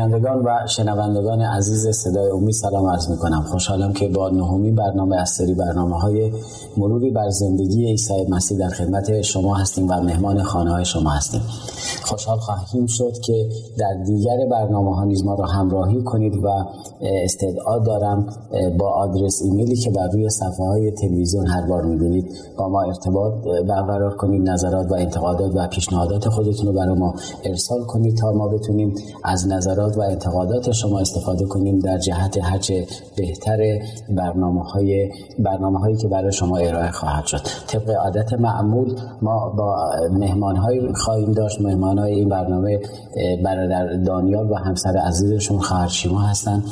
بینندگان و شنوندگان عزیز صدای امید سلام عرض می کنم خوشحالم که با نهمین برنامه از سری برنامه های مروری بر زندگی عیسی مسیح در خدمت شما هستیم و مهمان خانه های شما هستیم. خوشحال خواهیم شد که در دیگر برنامه ها نیز ما را همراهی کنید و استدعا دارم با آدرس ایمیلی که بر روی صفحه های تلویزیون هر بار می‌بینید با ما ارتباط برقرار کنید نظرات و انتقادات و پیشنهادات خودتون رو برای ما ارسال کنید تا ما بتونیم از نظرات و انتقادات شما استفاده کنیم در جهت هرچه بهتر برنامه های برنامه هایی که برای شما ارائه خواهد شد. طبق عادت معمول ما با مهمان های خواهیم داشت. مهمان های این برنامه برادر دانیال و همسر عزیزشون خواهر شیما هستند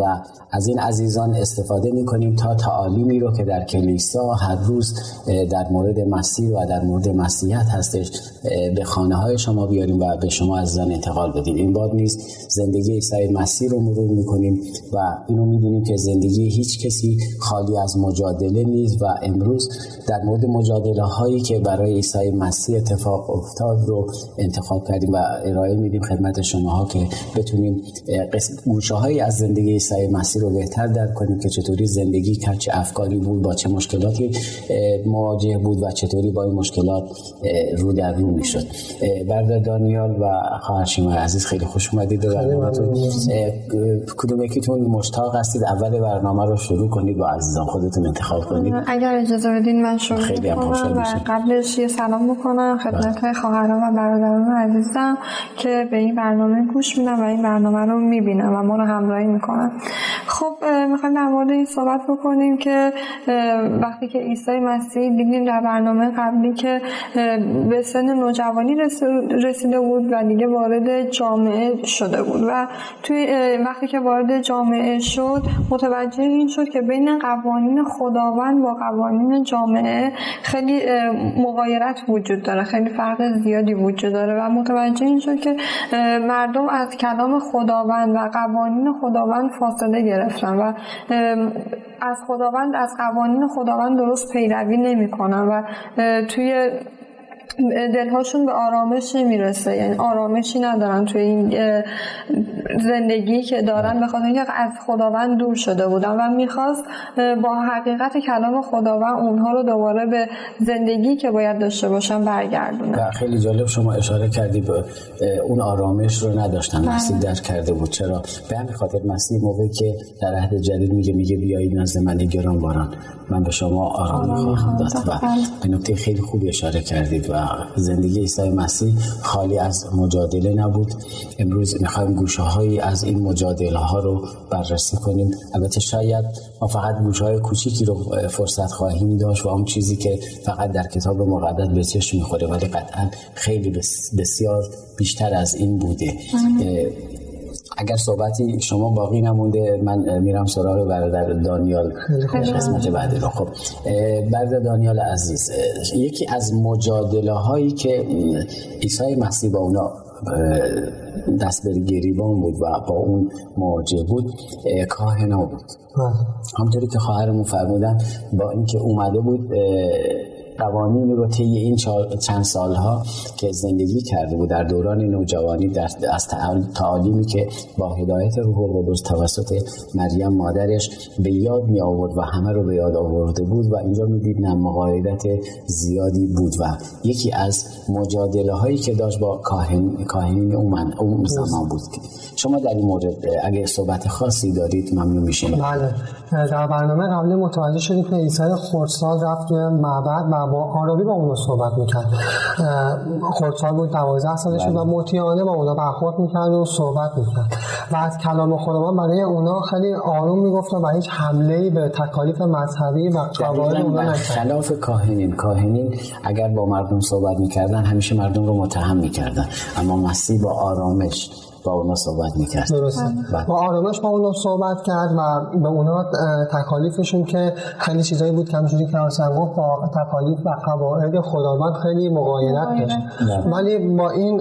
و از این عزیزان استفاده می کنیم تا تعالیمی رو که در کلیسا هر روز در مورد مسیح و در مورد مسیحیت هستش به خانه های شما بیاریم و به شما عزیزان انتقال بدیم. این باد نیست. زندگی عیسی مسیح رو مرور می کنیم و اینو می‌دونیم که زندگی هیچ کسی خالی از مجادله نیست و امروز در مورد مجادله هایی که برای عیسی مسیح اتفاق افتاد رو انتخاب کردیم و ارائه میدیم خدمت شما ها که بتونیم گوشه هایی از زندگی عیسی مسیح رو بهتر درک کنیم که چطوری زندگی کرد چه افکاری بود با چه مشکلاتی مواجه بود و چطوری با این مشکلات رو در رو می‌شد. برده دانیال و خواهر عزیز خیلی خوش اومدید به برنامه‌تون کدوم یکیتون مشتاق هستید. اول برنامه رو شروع کنید با عزیزان خودتون انتخاب کنید. اگر اجازه بدین من شروع خیلی هم و قبلش یه سلام بکنم خدمت بله. خواهران و برادران عزیزم که به این برنامه گوش میدن و این برنامه رو می‌بینن و ما رو همراهی می‌کنن. خب می‌خوایم در مورد این صحبت بکنیم که وقتی که عیسی مسیح دیدیم در برنامه قبلی که به سن نوجوانی رسیده بود و دیگه وارد جامعه شده بود و توی وقتی که وارد جامعه شد متوجه این شد که بین قوانین خداوند با قوانین جامعه خیلی مغایرت وجود داره خیلی فرق زیادی وجود داره و متوجه این شد که مردم از کلام خداوند و قوانین خداوند فاصله گرفتن و از خداوند از قوانین خداوند درست پیروی نمی‌کنن و توی دلهاشون به آرامش نمی‌رسه. یعنی آرامشی ندارن توی این زندگی که دارن. به خاطر اینکه از خداوند دور شده بودن و می‌خواست با حقیقت کلام خداوند اونها رو دوباره به زندگی که باید داشته باشن برگردونه خیلی جالب شما اشاره کردی به اون آرامش رو نداشتن. بله. مسیح در کرده بود. چرا؟ به همین خاطر مسیح موقعی که در عهد جدید میگه میگه بیایید نزد من گران باران من به شما آرامی خواهم داد. و به نکته خیلی خوبی اشاره کردید و زندگی عیسی مسیح خالی از مجادله نبود. امروز می‌خوایم گوشه هایی از این مجادله ها رو بررسی کنیم. البته شاید ما فقط گوشه های کوچیکی رو فرصت خواهیم داشت و اون چیزی که فقط در کتاب مقدس به چشم می‌خوره ولی قطعا خیلی بسیار بیشتر از این بوده. اگر صحبتی شما باقی نمونده من میرم سراغ برادر دانیال قسمت بعدی رو. خب برادر دانیال عزیز یکی از مجادله هایی که عیسی مسیح با اونا دست به گریبان بود و با اون مواجه بود کاهنا بود. بله. همطوری که خواهرمون فرمودن با اینکه اومده بود قوانین رو طی این چند سالها که زندگی کرده بود در دوران نوجوانی در از تعالیمی که با هدایت روح القدس توسط مریم مادرش به یاد می آورد و همه رو به یاد آورده بود و اینجا می‌دید نه مقایدت زیادی بود و یکی از مجادله هایی که داشت با کاهن کاهنین اون, اون زمان بود. شما در این مورد اگه صحبت خاصی دارید ممنون میشیم. بله. در برنامه قبلی متوجه شدیم که عیسی خردسال رفت توی معبد و با آرابی با اونو صحبت می‌کرد. خردسال بود 12 سالش بود و بله. مطیعانه با اونا برخورد می‌کرد و صحبت می‌کرد. و از کلام خداوند برای اونا خیلی آروم می‌گفت و هیچ حمله به تکالیف مذهبی و قواعد اونا نکرد. خلاف کاهنین. کاهنین اگر با مردم صحبت می‌کردن همیشه مردم رو متهم می‌کردن. اما مسیح با آرامش با اونا صحبت می‌کرد. درسته. بله. با آرامش با اونا صحبت کرد و به اونا تکالیفشون که خیلی چیزایی بود که همونجوری که حسن گفت با تکالیف و قواعد خداوند خیلی مقایرت داشت. بله. ولی با این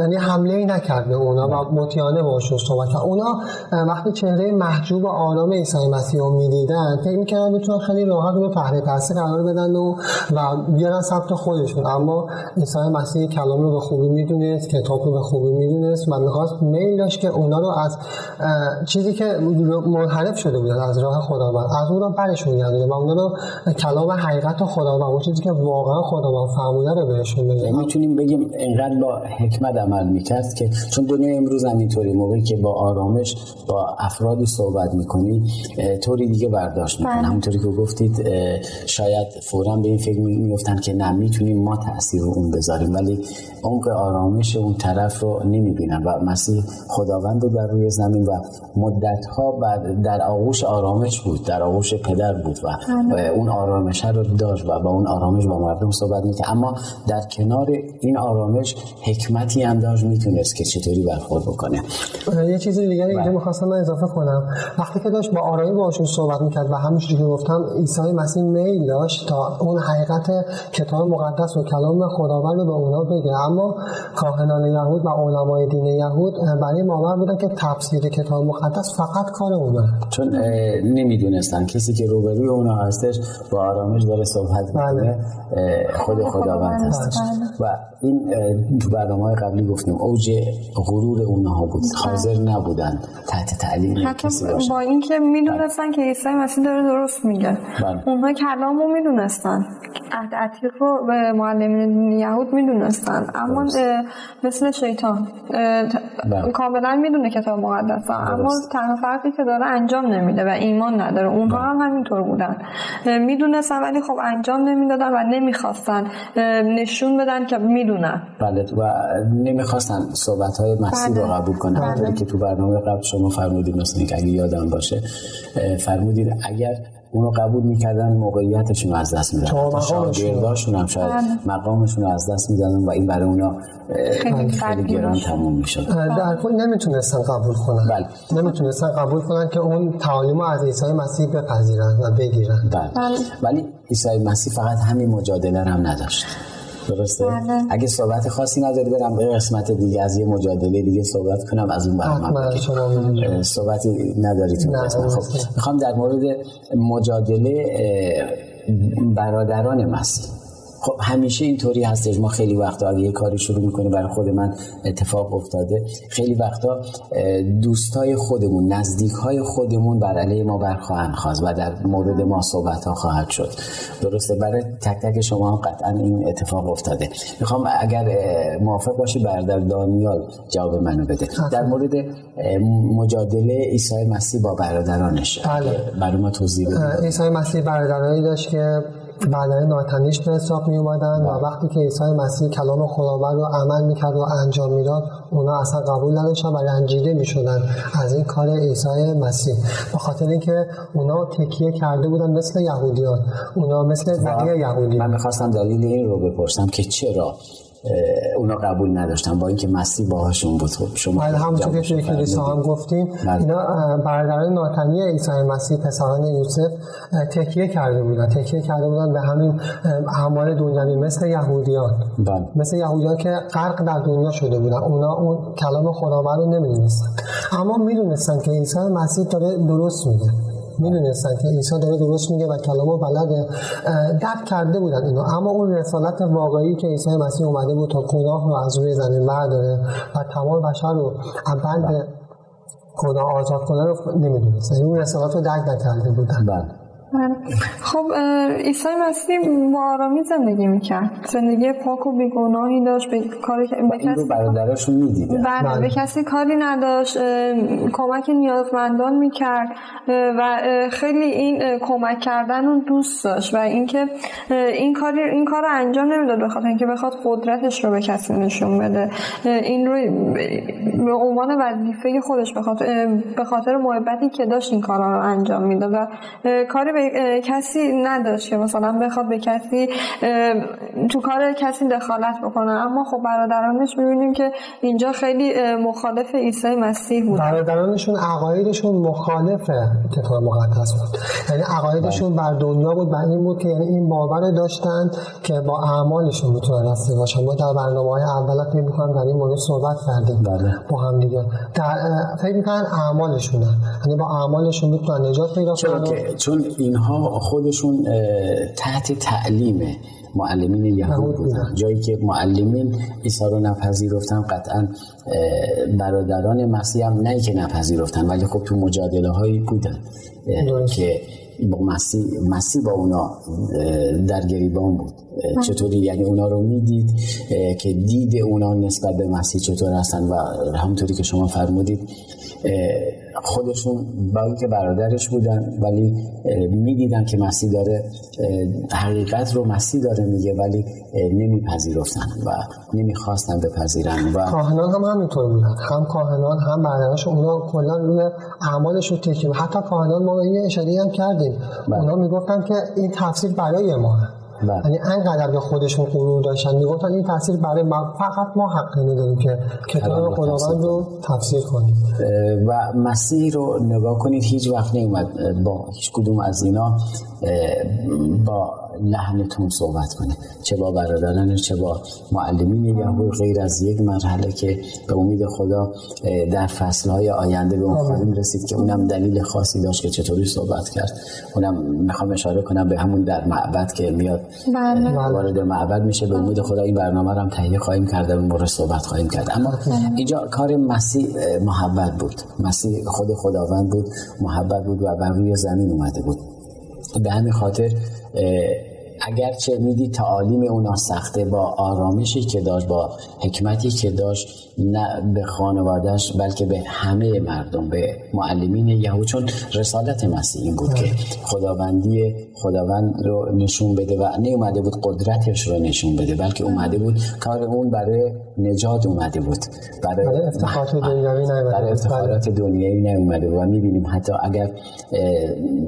یعنی حمله ای نکرد به اونا و مطیانه باشون صحبت کرد. اونا وقتی چهره محجوب و آرام عیسی مسیح رو می‌دیدن فکر می‌کردن می‌تونن خیلی راحت رو تحت تاثیر قرار بدن و و بیارن سمت خودشون. اما عیسی مسیح کلام رو به خوبی می‌دونست کتاب رو به خوبی می‌دونست و می‌خواست میل داشت که اونا رو از چیزی که منحرف شده بودن از راه خداوند از اون رو برشون گردونه و اونا رو کلام حقیقت خداوند اون چیزی که واقعا خداوند فرموده رو بهشون بده یعنی می‌تونیم بگیم اینقدر با حکمت عمل می‌کرد که چون دنیا امروز هم اینطوری موقعی که با آرامش با افرادی صحبت می‌کنی طوری دیگه برداشت می‌کنه بله. همونطوری که گفتید شاید فورا به این فکر میفتن که نه می‌تونیم ما تاثیر رو اون بذاریم ولی عمق آرامش اون طرف رو نمی‌بینن و مسیح خداوند رو در روی زمین و مدت ها در آغوش آرامش بود در آغوش پدر بود و. اون آرامش رو داشت و با اون آرامش با مردم صحبت می‌کرد اما در کنار این آرامش حکمتی هم داشت می‌تونست که چطوری برخورد بکنه یه چیز دیگه اینجا بله. می‌خواستم من اضافه کنم وقتی که داشت با آرامی باشون صحبت می‌کرد و همونجوری که گفتم عیسی مسیح میل داشت تا اون حقیقت کتاب مقدس و کلام خداوند به اونا بگه اما کاهنان یهود و علمای دین یهود برای باور بودن که تفسیر کتاب مقدس فقط کار اونا چون نمی‌دونستن. کسی که روبروی اونا هستش با آرامش داره صحبت بله. خود خداوند هستش. و این تو برنامه قبلی گفتیم اوج غرور اونها بود. بله. حاضر نبودن تحت تعلیم کسی باشن. با اینکه می‌دونستن که عیسی مسیح داره درست میگه. بله. اونها کلام رو می‌دونستن. عهد عتیق رو به معلمین یهود می‌دونستن. اما مثل شیطان. بله. کاملا می‌دونه کتاب مقدس اما تنها فرقی که داره انجام نمیده و ایمان نداره. اونها هم همینطور بودن. می‌دونستن ولی خب انجام نمی‌دادن و نمی‌خواستن نشون بدن که می‌دونن. بله. و نمی‌خواستن صحبت های مسیح رو بله. قبول کنن. بله. که تو برنامه قبل شما فرمودید مثل اینکه اگه یادم باشه فرمودید اگر اونو قبول می‌کردن موقعیتشون رو از دست می‌دادن شاگرداشون هم شاید بله. مقامشون رو از دست می‌دادن و این برای اونا خیلی, خیلی گران تموم می‌شد در کل نمی‌تونستن قبول کنن بله. نمی‌تونستن قبول کنن که اون تعالیم از عیسی مسیح بپذیرن و بگیرن بله. بله. ولی عیسی مسیح فقط همین مجادله هم نداشت درسته؟ بله. اگه صحبت خاصی نداری برم به قسمت دیگه. از یه مجادله دیگه صحبت کنم از اون برنامه. صحبتی نداری تو قسمت. خب می‌خوام در مورد مجادله برادران مسیح خب همیشه اینطوری هستش. ما خیلی وقتا اگه یه کاری شروع می‌کنه برای خود من اتفاق افتاده خیلی وقتا دوستای خودمون نزدیکهای خودمون بر علیه ما برخواهند خواست و در مورد ما صحبت ها خواهد شد. درسته؟ برای تک تک شما هم قطعا این اتفاق افتاده. می‌خوام اگر موافق باشی برادر دانیال جواب منو بده. در مورد مجادله عیسی مسیح با برادرانش. بله. برای ما توضیح بده عیسی مسیح برادرانی داشت که بعدهای ناتنیش به حساب می اومدن و وقتی که عیسی مسیح کلام خداوند رو عمل می‌کرد و انجام می‌داد اونا اصلا قبول نداشتن و رنجیده می‌شدن از این کار عیسی مسیح. به خاطر اینکه اونا تکیه کرده بودن مثل یهودیان. اونا مثل بقیه یهودی. من می‌خواستم دلیل این رو بپرسم که چرا اونا قبول نداشتن با اینکه مسیح باهاشون بود. خب شما بله همونطور که توی کلیسا هم گفتیم بله. اینا برادران ناتنی عیسی مسیح پسران یوسف تکیه کرده بودن. تکیه کرده بودن به همین اعمال دنیوی مثل یهودیان. بله. مثل یهودیان که غرق در دنیا شده بودن. اونا اون کلام خداوند رو نمی‌دونستن. اما می‌دونستن که عیسی مسیح داره درست میگه. می‌دونستن که عیسی داره درست میگه و کلامو بلده درک کرده بودن اینو. اما اون رسالت واقعی که عیسی مسیح اومده بود تا گناه رو از روی زمین برداره و تمام بشر رو بند گناه آزاد کنه رو نمی‌دونستن اون رسالت رو درک نکرده بودن. بله. خب عیسی مسیح با آرامی زندگی می‌کرد. زندگی پاک و بیگناهی داشت به کاری که به کسی می‌دیده. بله به بله. کسی کاری نداشت کمک نیازمندان می‌کرد و خیلی این کمک کردن رو دوست داشت و اینکه این کاری این کار رو انجام نمی‌داد بخاطر اینکه بخواد قدرتش رو به کسی نشون بده. این رو به عنوان وظیفه خودش به خاطر محبتی که داشت این کارا رو انجام می‌داد و کاری به کسی نداشت که مثلا بخواد به کسی تو کار کسی دخالت بکنه. اما خب برادرانش می‌بینیم که اینجا خیلی مخالف عیسی مسیح بود. برادرانشون عقایدشون مخالف کتاب مقدس بود. یعنی عقایدشون بر دنیا بود بر این بود که یعنی این باور داشتند که با اعمالشون می‌تونن رسیده باشن ما در برنامه های اولت می‌کنم در این مورد صحبت کردیم. بله. با هم دیگه. در فکر می‌کنن اعمالشونه. یعنی با اعمالشون می‌تونن نجات پیدا کنن. چون اینها خودشون تحت تعلیم معلمین یهود بودن. جایی که معلمین عیسی رو نپذیرفتن قطعا برادران مسیح هم نه که نپذیرفتن ولی خب تو مجادله هایی بودن که با مسیح, مسیح با اونا در گریبان بود. چطوری؟ یعنی اونا رو می‌دید که دید اونا نسبت به مسیح چطور هستن و همونطوری که شما فرمودید خودشون با اینکه برادرش بودن ولی می‌دیدن که مسیح داره حقیقت رو مسیح داره میگه ولی نمیپذیرفتن و نمی‌خواستن بپذیرن و کاهنان هم همینطور بودن هم کاهنان هم برادرش اونا کلا روی اعمالشون تکیه حتی کاهنان ما یه اشاره هم کردیم بله. اونا می‌گفتن که این تفسیر برای ما. یعنی انقدر به خودشون غرور داشتن. می‌گفتن این تفسیر برای ما فقط ما حق نداریم که کتاب خداوند رو تفسیر کنیم. و مسیح رو نگاه کنید هیچ وقت نیومد با هیچ کدوم از اینا با لحنتون صحبت کنه چه با برادرانش چه با معلمین یهود غیر از یک مرحله که به امید خدا در فصلهای آینده به اون خواهیم رسید که اونم دلیل خاصی داشت که چطوری صحبت کرد. اونم می‌خوام اشاره کنم به همون در معبد که میاد بله. وارد معبد میشه. به امید خدا این برنامه رو هم تهیه خواهیم کرد و مورد صحبت خواهیم کرد. اما بله. اینجا کار مسیح محبت بود. مسیح خود خداوند بود محبت بود و بر روی زمین اومده بود. به همین خاطر اگرچه میدی تعالیم اونا سخته با آرامشی که داشت با حکمتی که داشت نه به خانوادهش بلکه به همه مردم به معلمین یهود چون رسالت مسیح این بود که خداوندی خداوند رو نشون بده و نه اومده بود قدرتش رو نشون بده بلکه اومده بود کار اون برای نجات اومده بود. برای افتخارات دنیایی برای افتخارات دنیایی نیومده و می‌بینیم حتی اگر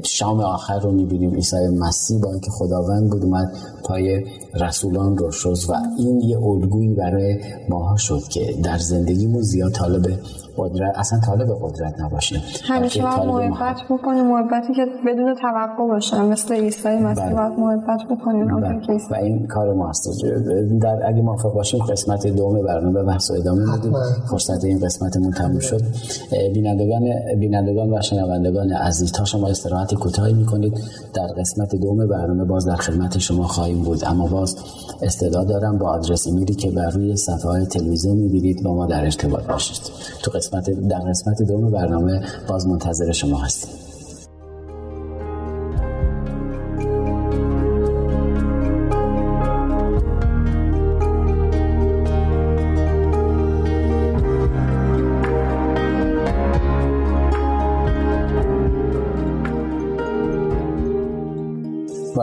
شام آخر رو می‌بینیم عیسی مسیح با اینکه خداوند بود اومد پای رسولان رو شد و این یه الگویی برای ماها شد که در زندگیمون زیاد طالب قدرت اصلا طالب قدرت نباشیم. همیشه باید محبت بکنیم. محبتی که بدون توقع باشه مثل عیسی مسیح بله. باید محبت بکنیم. بله. و این کار ما در اگه موافق باشیم قسمت دوم برنامه بحث ادامه میدیم فرصت این قسمتمون تموم شد. بینندگان بینندگان و شنوندگان عزیز تا شما استراحت کوتاهی می‌کنید در قسمت دوم برنامه باز در خدمت شما خواهیم بود. اما باز استعداد دارم با آدرس ایمیلی که بر روی صفحه های تلویزیون می‌بینید با ما در ارتباط باشید. تو قسمت در قسمت دوم برنامه باز منتظر شما هستیم.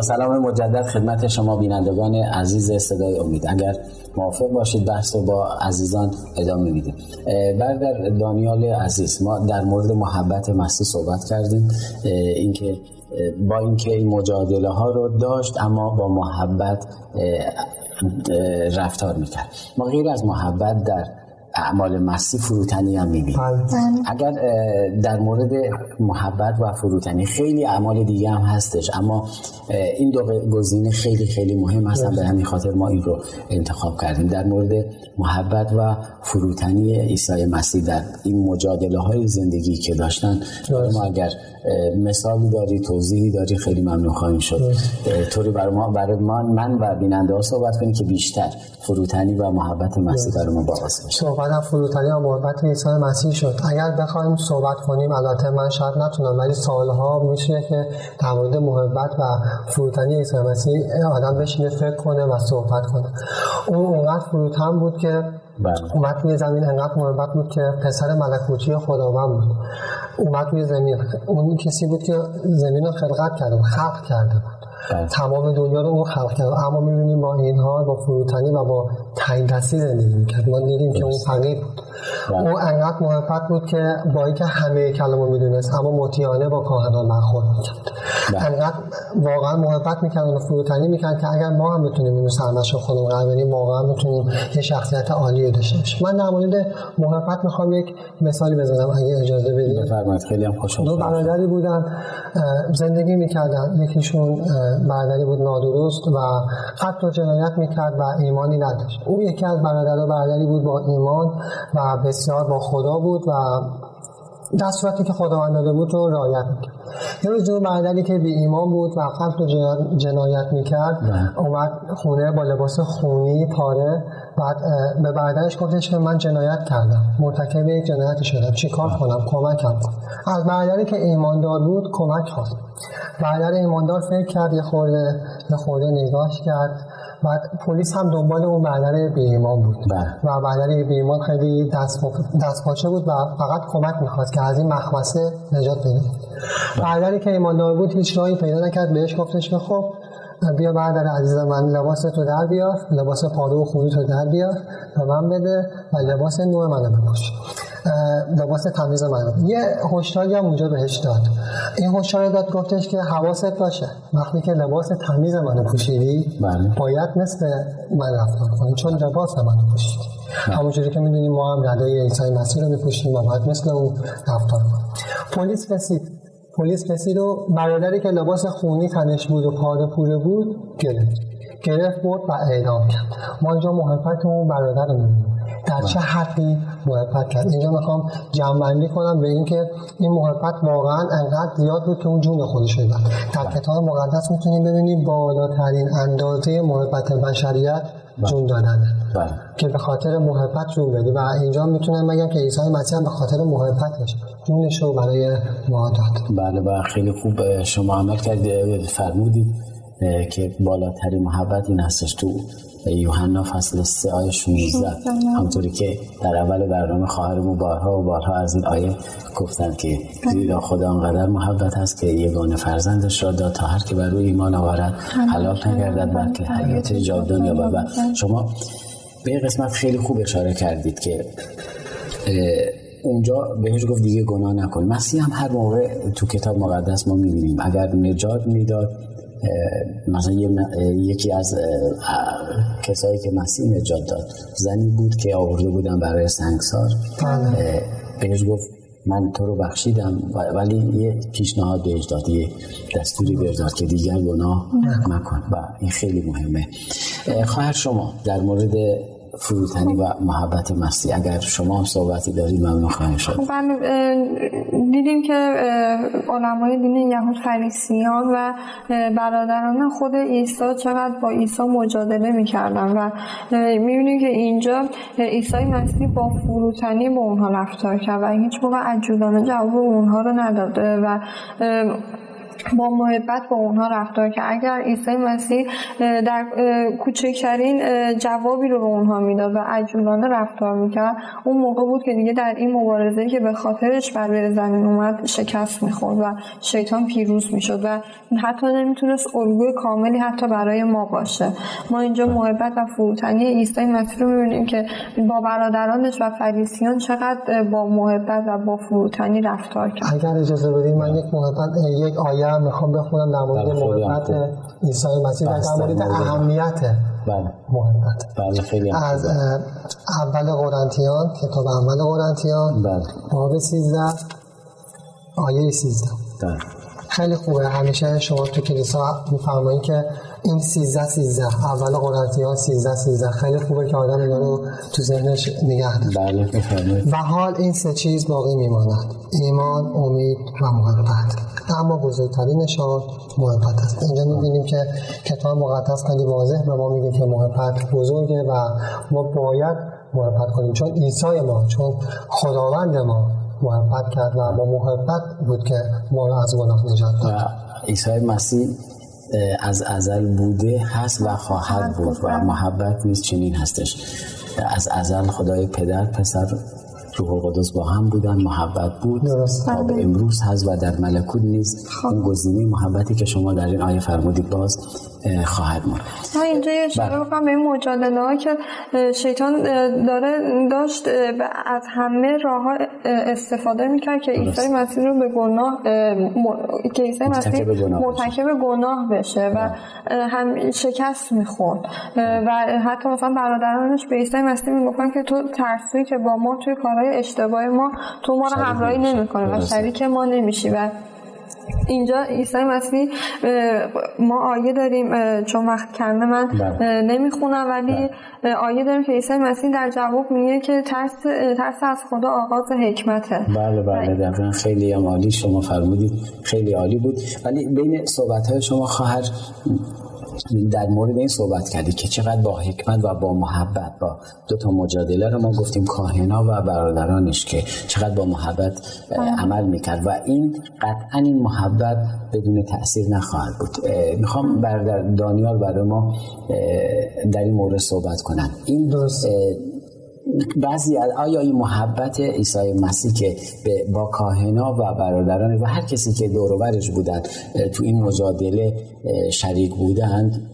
سلام مجدد خدمت شما بینندگان عزیز صدای امید. اگر موافق باشید بحث رو با عزیزان ادامه میدیم. برادر دانیال عزیز ما در مورد محبت مسیح صحبت کردیم. اینکه با اینکه این مجادله ها رو داشت اما با محبت رفتار می‌کرد. ما غیر از محبت در اعمال مسیح فروتنی هم می‌بینیم بله. اگر در مورد محبت و فروتنی خیلی اعمال دیگه هم هستش اما این دو گزینه خیلی خیلی مهم هستن به همین خاطر ما این رو انتخاب کردیم. در مورد محبت و فروتنی عیسی مسیح در این مجادله های زندگی که داشتن ما اگر مثالی داری توضیحی داری خیلی ممنون خواهیم شد. طوری برای ما برای من و بیننده ها صحبت کنیم که بیشتر فروتنی و محبت مسیح برای ما باعث بشه صحبت فروتنی و محبت عیسی مسیح شد اگر بخوایم صحبت کنیم البته من شاید نتونم ولی سالها میشه که در مورد محبت و فروتنی عیسی مسیح آدم بشینه فکر کنه و صحبت کنه اون اونقدر فروتن بود که بله. اومد توی زمین انقدر محبت بود که پسر ملکوتی خداوند بود اومد توی زمین اون کسی بود که زمین رو خلقت کرده بود خلق کرده بود. تمام دنیا رو اون خلق کرد. اما می‌بینیم با اینها با فروتنی و با تعیین دستی زندگی می‌کرد ما دیدیم که اون فقیر بود. بله. اون انقدر محبت بود که با اینکه همه کلمه می‌دونست اما مطیعانه با کاهنان برخورد می‌کرد. بله. انقدر واقعا محبت می‌کرد و فروتنی می‌کرد که اگر ما هم بتونیم اینو سرمش خودمون قرار بدیم واقعا بتونیم یه شخصیت عالی داشته باشیم. من در مورد محبت می‌خوام یک مثالی بزنم اگه اجازه بدید. بفرمایید. خیلی هم خوشحال دو برادری بودن زندگی می‌کردن. یکیشون برادری بود نادرست و قتل و جنایت می‌کرد و ایمانی نداشت. او یکی از برادرها برادری بود با ایمان و بسیار با خدا بود و دستوراتی که خداوند داده بود رو رعایت می‌کرد. یه روز اون برادری که بی ایمان بود و قتل و جنایت می‌کرد. اومد خونه با لباس خونی پاره بعد به برادرش گفتش که من جنایت کردم مرتکب یک جنایتی شدم چیکار. کنم؟ کمکم کن. از برادری که ایماندار بود کمک خواست. برادر ایماندار فکر کرد یه خورده یه خورده نگاش کرد. بعد پلیس هم دنبال اون برادر بی ایمان بود. بله. و برادر بی ایمان خیلی دست, دست پاچه بود و فقط کمک می‌خواست که از این مخمسه نجات بده. برادری که ایماندار بود هیچ راهی پیدا نکرد بهش گفتش که خب بیا برادر عزیز من لباس تو در بیار لباس پاره و خونی تو در بیار به من بده و لباس نوع منو بپوش. لباس تمیز من یه هشداری هم اونجا بهش داد. این هشدار داد گفتش که حواست باشه. وقتی که لباس تمیز منو پوشیدی بله. باید مثل من رفتار کنی. چون لباس منو پوشیدی. بله. همونجوری که می‌دونیم ما هم ردای عیسی مسیح رو میپوشیم و باید مثل اون رفتار کنیم پلیس رسید. پلیس رسید و برادری که لباس خونی تنش بود و پاره پوره بود گرفت. گرفت برد و اعدام کرد. ما اینجا محبت اون برادر رو می‌بینیم. در چه حدی محبت کرد؟ اینجا می‌خوام جمع کنم به اینکه این محبت واقعا انقدر زیاد بود که اون جون خودش داد در کتاب مقدس می‌تونیم ببینیم بالاترین اندازه محبت بشریت جون دادنه بله. که به خاطر محبت جون بدی و اینجا می‌تونم بگم که عیسی مسیح به خاطر محبتش جونش رو برای ما داد. بله و خیلی خوب. شما عمل کردید فرمودید که بالاترین محبت این هستش. تو یوحنا فصل 3 آیه 16 همطوری که در اول برنامه خواهرمون بارها و بارها از این آیه گفتن که زیرا خدا انقدر محبت هست که یگانه فرزندش را داد تا هر که بر روی ایمان آورد هلاک نگردد بلکه حیات جاودان یابد. شما به قسمت خیلی خوب اشاره کردید که اونجا بهش گفت دیگه گناه نکن. مسیح هم هر موقع تو کتاب مقدس ما می‌بینیم اگر نجات می‌داد مثلا یکی از کسایی که مسیح نجات داد زنی بود که آورده بودن برای سنگسار. بله. بهش گفت من تو رو بخشیدم ولی یه پیشنهاد بهش داد یه دستوری بهش داد که دیگر گناه مکن. و این خیلی مهمه. خواهر شما در مورد فروتنی و محبت مسیح اگر شما هم صحبتی دارید ممنون خواهیم شد. خب، دیدیم که علمای دین یهود فریسیان و برادران خود عیسی چقدر با عیسی مجادله می‌کردن و می‌بینیم که اینجا عیسی مسیح با فروتنی با اونها رفتار کرد و هیچ موقع عجولانه جواب اونها رو نداده و با محبت با اونها رفتار که اگر عیسی مسیح در کوچکترین جوابی رو به اونها می‌داد و عجولانه رفتار می‌کرد اون موقع بود که دیگه در این مبارزه که به خاطرش بر زمین اومد شکست می‌خورد و شیطان پیروز می‌شد و حتی نمی‌تونست الگوی کاملی حتی برای ما باشه. ما اینجا محبت و فروتنی عیسی مسیح رو می‌بینیم که با برادرانش و فریسیان چقدر با محبت و با فروتنی رفتار کرد. اگر اجازه بدید من یک محبت یک آیه هم می‌خوام بخونم در مورد بله، محبت عیسی مسیح و در مورد اهمیت بله. محبت بله خیلی از اول قرنتیان کتاب اول قرنتیان بله. باب 13 آیه 13 بله. خیلی خوبه همیشه شما تو کلیسا میفرمایید که این 13 13 اول قرنتیان 13 13 خیلی خوبه که آدم اینا رو تو ذهنش نگه داره. بله و حال این سه چیز باقی میماند. ایمان امید و محبت. اما بزرگترینشان محبت است. اینجا می‌بینیم که کتاب مقدس خیلی واضح به ما میگه که محبت بزرگه و ما باید محبت کنیم. چون عیسی ما چون خداوند ما محبت کرد و با محبت بود که ما رو از گناه نجات داد. عیسی مسیح از ازل بوده هست و خواهد بود و محبت نیست چنین هستش. از ازل خدای پدر پسر روح القدس با هم بودن محبت بود. تا به امروز هست و در ملکوت نیست. خب. اون گزینه محبتی که شما در این آیه فرمودید باز خواهد ماند. من اینجا یه اشاره بله. بکنم به این مجادله ها که شیطان داره داشت از همه راه استفاده می‌کرد که عیسی مسیح رو به گناه که عیسی مسیح مرتکب گناه بشه و بله. هم شکست می‌خورد. و حتی مثلا برادرانش به عیسی مسیح می‌گفتن که تو ترسی که با ما توی کارهای اشتباه ما تو ما رو همراهی نمی‌کنه و شریک ما نمیشی و اینجا عیسی مسیح ما آیه داریم چون وقت کنه من بله. نمی‌خونم ولی بله. آیه داریم که عیسی مسیح در جواب میگه که ترس ترس از خدا آغاز حکمته. بله بله دقیقا. خیلی عالی شما فرمودید. خیلی عالی بود. ولی بین صحبت های شما خواهر در مورد این صحبت کردی که چقدر با حکمت و با محبت با دو تا مجادله رو ما گفتیم کاهنا و برادرانش که چقدر با محبت عمل می‌کرد و این قطعا این محبت بدون تاثیر نخواهد بود. می‌خوام برادر دانیال برای ما در این مورد صحبت کنن. این درست بعضی از آیا این محبت عیسی مسیح که با کاهنا و برادران و هر کسی که دوروبرش بودن تو این مجادله شریک بودند؟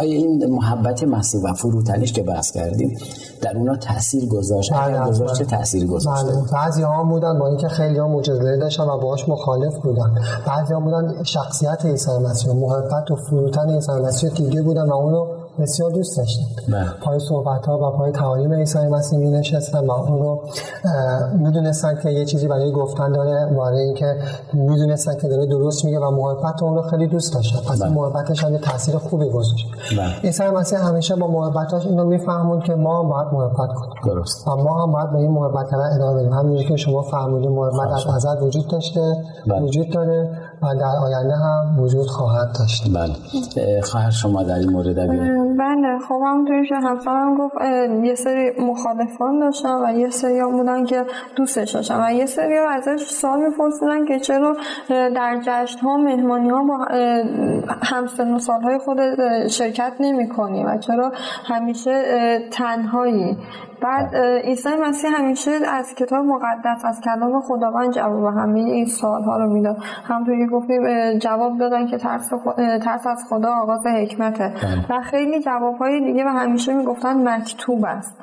آیا این محبت مسیح و فروتنش که بحث کردیم در اونا تاثیر گذاشت؟ بله گذاشت چه تاثیر گذاشت؟ بله. بعضی ها بودن با اینکه خیلی ها مجادله داشتن و باهاش مخالف بودن. بعضی ها بودن شخصیت عیسی مسیح محبت و فروتن عیسی مسیح دیگه بودن و اونو بسیار دوست داشتم. بله. پای صحبت ها و پای تعالیم عیسی مسیح می نشستم و اون رو می‌دونستن که یه چیزی برای گفتن داره برای اینکه می‌دونستن که داره درست میگه و محبت اون رو خیلی دوست داشتن پس این بله. محبتش هم تاثیر خوبی گذاشت. بله. عیسی مسیح همیشه با محبتاش اینو میفهمون که ما باید محبت کنیم. درست. و ما هم باید به این محبت کردن ادامه بدیم. همونجوری که شما فرمودید محبت از وجود داشته وجود داره. و در آینده هم وجود خواهد داشت. بله. خواهر شما در این مورد بله. خب همونطوری که همسرم گفت یه سری مخالفان داشتن و یه سری هم بودن که دوستش داشتن و یه سری هم ازش سوال میپرسیدن که چرا در جشن ها مهمانی ها با همسن و سالهای خود شرکت نمی کنی و چرا همیشه تنهایی. بعد عیسی مسیح همیشه از کتاب مقدس از کلام خداوند جواب همه این سوال ها رو می‌داد. همونطوری گفتیم جواب دادن که ترس, ترس از خدا آغاز حکمته. و خیلی جواب های دیگه و همیشه می‌گفتن مکتوب است.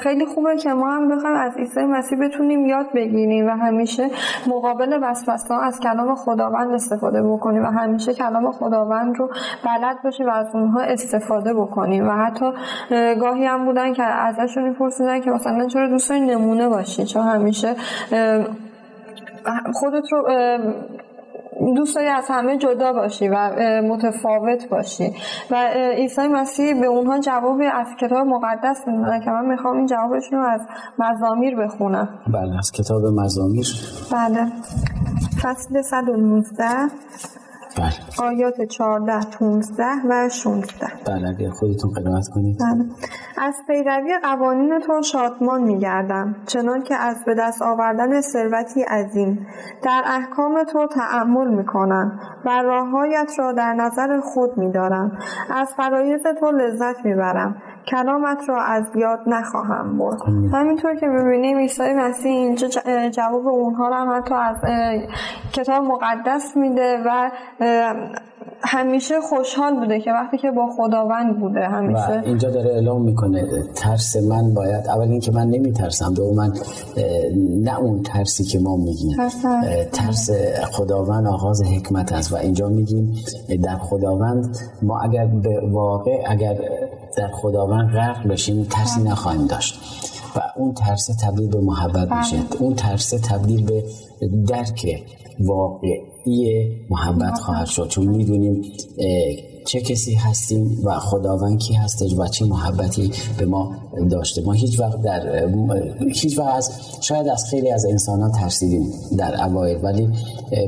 خیلی خوبه که ما هم بخوایم از عیسی مسیح بتونیم یاد بگیریم و همیشه مقابل وسوسه ها از کلام خداوند استفاده بکنیم و همیشه کلام خداوند رو بلد باشیم و از اونها استفاده بکنیم. و حتی گاهی هم بودن که ازشون میپرسیدن که مثلا چرا دوست نمونه باشی؟ چون همیشه خودت رو دوست داری از همه جدا باشی و متفاوت باشی. و عیسی مسیح به اونها جواب از کتاب مقدس می‌دونه که من می‌خوام این جوابشون رو از مزامیر بخونم. بله از کتاب مزامیر. بله. فصل 119 بله. آیات 14 15 و 16 بله اگر خودتون قرائت کنید بله. از پیروی قوانین تو شادمان میگردم چنان که از به دست آوردن ثروتی عظیم در احکام تو تعمل می‌کنم و راههایت را در نظر خود میدارم از فرایز تو لذت می‌برم کلامت را از یاد نخواهم برد. همینطور که ببینیم عیسی مسیح اینجا جواب اونها رو هم حتی از کتاب مقدس میده و همیشه خوشحال بوده که وقتی که با خداوند بوده همیشه و اینجا داره اعلام می‌کنه ترس من باید اول اینکه من نمیترسم دو من نه اون ترسی که ما میگیم ترس خداوند آغاز حکمت است و اینجا میگیم در خداوند ما اگر به واقع اگر در خداوند غرق بشیم ترسی بله. نخواهیم داشت و اون ترس تبدیل به محبت بله. میشه اون ترس تبدیل به درک واقعی محبت خواهد شد. چون می‌دونیم چه کسی هستیم و خداوند کی هستش و چه محبتی به ما داشته. ما هیچ وقت در هیچ وقت از شاید از خیلی از انسان ها ترسیدیم در اوایل ولی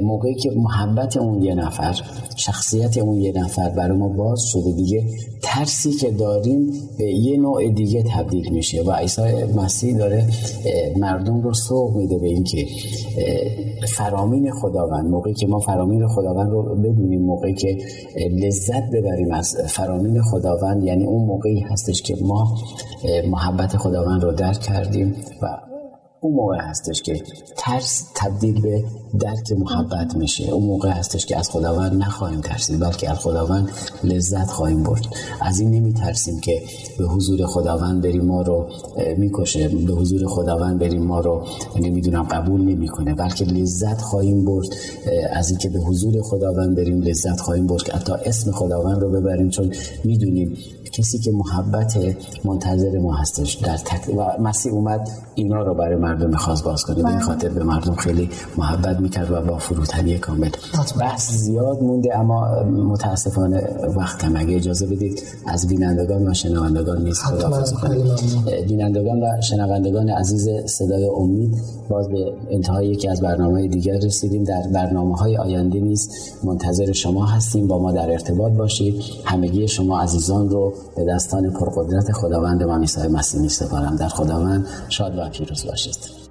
موقعی که محبت اون یه نفر شخصیت اون یه نفر برای ما باز شده دیگه ترسی که داریم به یه نوع دیگه تبدیل میشه و عیسی مسیح داره مردم رو سوق میده به اینکه فرامین خداوند موقعی که ما فرامین خداوند رو بدونیم موقعی که لذت ببریم از فرامین خداوند. یعنی اون موقعی هستش که ما محبت خداوند رو درک کردیم و اون موقع هستش که ترس تبدیل به درک محبت میشه. اون موقع هستش که از خداوند نخواهیم ترسید بلکه از خداوند لذت خواهیم برد. از این نمی ترسیم که به حضور خداوند بریم ما رو می‌کشه. به حضور خداوند بریم ما رو نمی‌دونم قبول نمی‌کنه. بلکه لذت خواهیم برد. از اینکه به حضور خداوند بریم لذت خواهیم برد. که حتی اسم خداوند رو ببریم چون می‌دونیم کسی که محبت منتظر ما هستش در تک... و مسیح اومد اینا رو برای مردم می‌خواست باز کنه. به این بله. خاطر به مردم خیلی محبت می‌کرد و با فروتنی کامل. بحث زیاد مونده اما متاسفانه وقت کم. اگه اجازه بدید از بینندگان و شنوندگان نیز خداحافظ کنیم بینندگان و شنوندگان عزیز صدای امید باز به انتهای یکی از برنامه دیگر رسیدیم. در برنامه های آینده نیز منتظر شما هستیم. با ما در ارتباط باشید. همگی شما عزیزان رو به دستان پرقدرت خداوند ما عیسی مسیح می سپارم در خداوند شاد و پیروز باشید.